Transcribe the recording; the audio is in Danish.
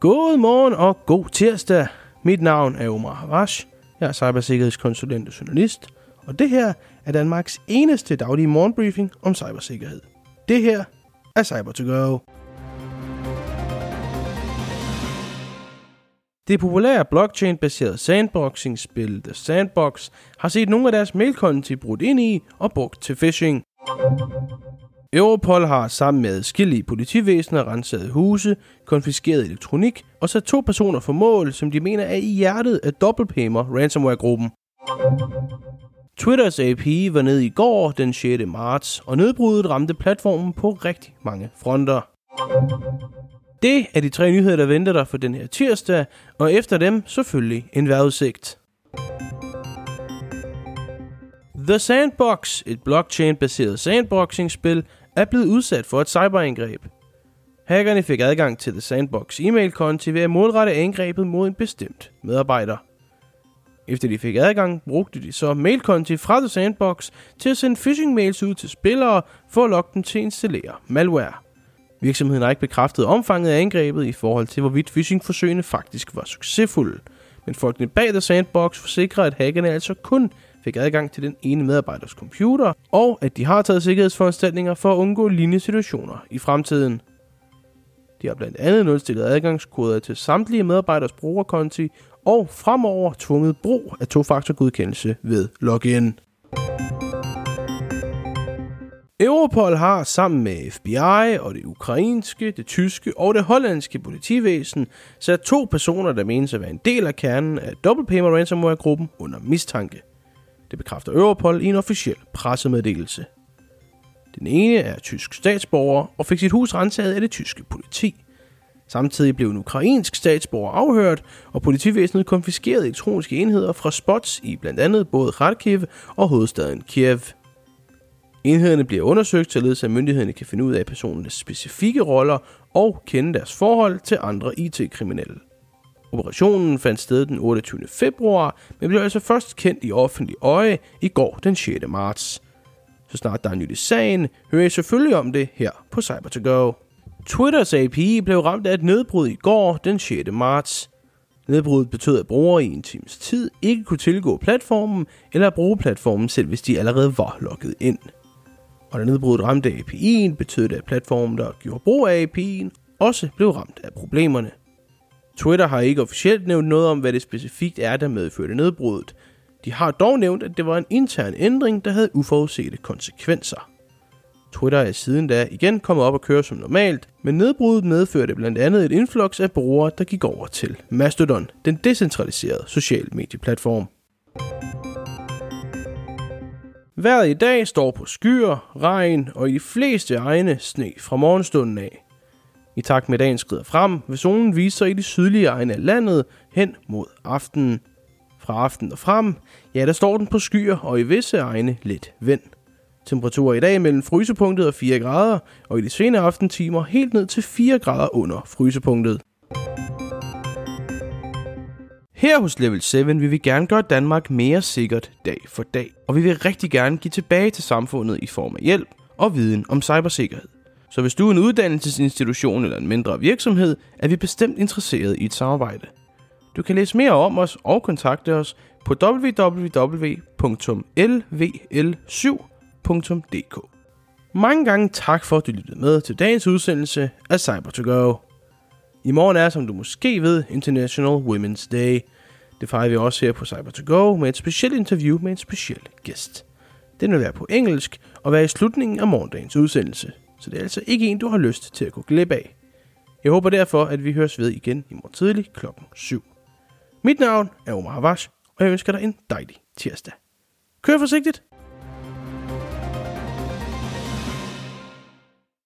God morgen og god tirsdag. Mit navn er Omar Havash. Jeg er cybersikkerhedskonsulent og journalist, og det her er Danmarks eneste daglige morgenbriefing om cybersikkerhed. Det her er Cyber to Go. Det populære blockchain-baserede sandboxing-spil The Sandbox har set nogle af deres mailkonti brudt ind i og brugt til phishing. Europol har sammen med skillige politivæsener renset huse, konfiskeret elektronik og sat to personer for mål, som de mener er i hjertet af dobbeltpaymer ransomware-gruppen. Twitters API var nede i går den 6. marts, og nedbruddet ramte platformen på rigtig mange fronter. Det er de tre nyheder, der venter dig for den her tirsdag, og efter dem selvfølgelig en vejrudsigt. The Sandbox, et blockchain-baseret sandboxing-spil, er blevet udsat for et cyberangreb. Hackerne fik adgang til The Sandbox e-mail-konti ved at målrette angrebet mod en bestemt medarbejder. Efter de fik adgang, brugte de så mailkonti fra The Sandbox til at sende phishing-mails ud til spillere for at lokke dem til at installere malware. Virksomheden har ikke bekræftet omfanget af angrebet i forhold til, hvorvidt phishing-forsøgene faktisk var succesfulde. Men folkene bag The Sandbox forsikrer, at hackerne altså kun fik adgang til den ene medarbejders computer, og at de har taget sikkerhedsforanstaltninger for at undgå lignende situationer i fremtiden. De har blandt andet nulstillet adgangskoder til samtlige medarbejderes brugerkonti, og fremover tvunget brug af tofaktorgodkendelse ved login. Europol har sammen med FBI og det ukrainske, det tyske og det hollandske politivæsen sat to personer, der menes at være en del af kernen af Double Payment Ransomware-gruppen under mistanke. Det bekræfter Europol i en officiel pressemeddelelse. Den ene er tysk statsborger og fik sit hus renset af det tyske politi. Samtidig blev en ukrainsk statsborger afhørt, og politivæsenet konfiskerede elektroniske enheder fra spots i blandt andet både Kharkiv og hovedstaden Kiev. Enhederne bliver undersøgt, således at myndighederne kan finde ud af personernes specifikke roller og kende deres forhold til andre IT-kriminelle. Operationen fandt sted den 28. februar, men blev altså først kendt i offentlig øje i går den 6. marts. Så snart der er nyt i sagen, hører I selvfølgelig om det her på cyber to go Twitters API blev ramt af et nedbrud i går den 6. marts. Nedbruddet betød, at brugere i en times tid ikke kunne tilgå platformen eller bruge platformen selv, hvis de allerede var logget ind. Og da nedbruddet ramte API'en, betød det, at platformen, der gjorde brug af API'en, også blev ramt af problemerne. Twitter har ikke officielt nævnt noget om, hvad det specifikt er, der medførte nedbruddet. De har dog nævnt, at det var en intern ændring, der havde uforudsete konsekvenser. Twitter er siden da igen kommet op og køre som normalt, men nedbruddet medførte blandt andet et influx af brugere, der gik over til Mastodon, den decentraliserede social medieplatform. Vejret i dag står på skyer, regn og i de fleste egne sne fra morgenstunden af. I takt med at dagen skrider frem, vil solen vise sig i de sydlige egne af landet hen mod aftenen. Fra aften og frem, ja, der står den på skyer og i visse egne lidt vind. Temperaturer i dag mellem frysepunktet og 4 grader, og i de senere aftentimer helt ned til 4 grader under frysepunktet. Her hos Level 7 vil vi gerne gøre Danmark mere sikkert dag for dag, og vi vil rigtig gerne give tilbage til samfundet i form af hjælp og viden om cybersikkerhed. Så hvis du er en uddannelsesinstitution eller en mindre virksomhed, er vi bestemt interesseret i et samarbejde. Du kan læse mere om os og kontakte os på www.lvl7.dk. Mange gange tak for, at du lyttede med til dagens udsendelse af cyber to go I morgen er, som du måske ved, International Women's Day. Det fejrer vi også her på cyber to go med et specielt interview med en speciel gæst. Den vil være på engelsk og være i slutningen af morgendagens udsendelse så det er altså ikke en, du har lyst til at gå glip af. Jeg håber derfor, at vi høres ved igen i morgen tidlig klokken 7. Mit navn er Omar Havash, og jeg ønsker dig en dejlig tirsdag. Kør forsigtigt!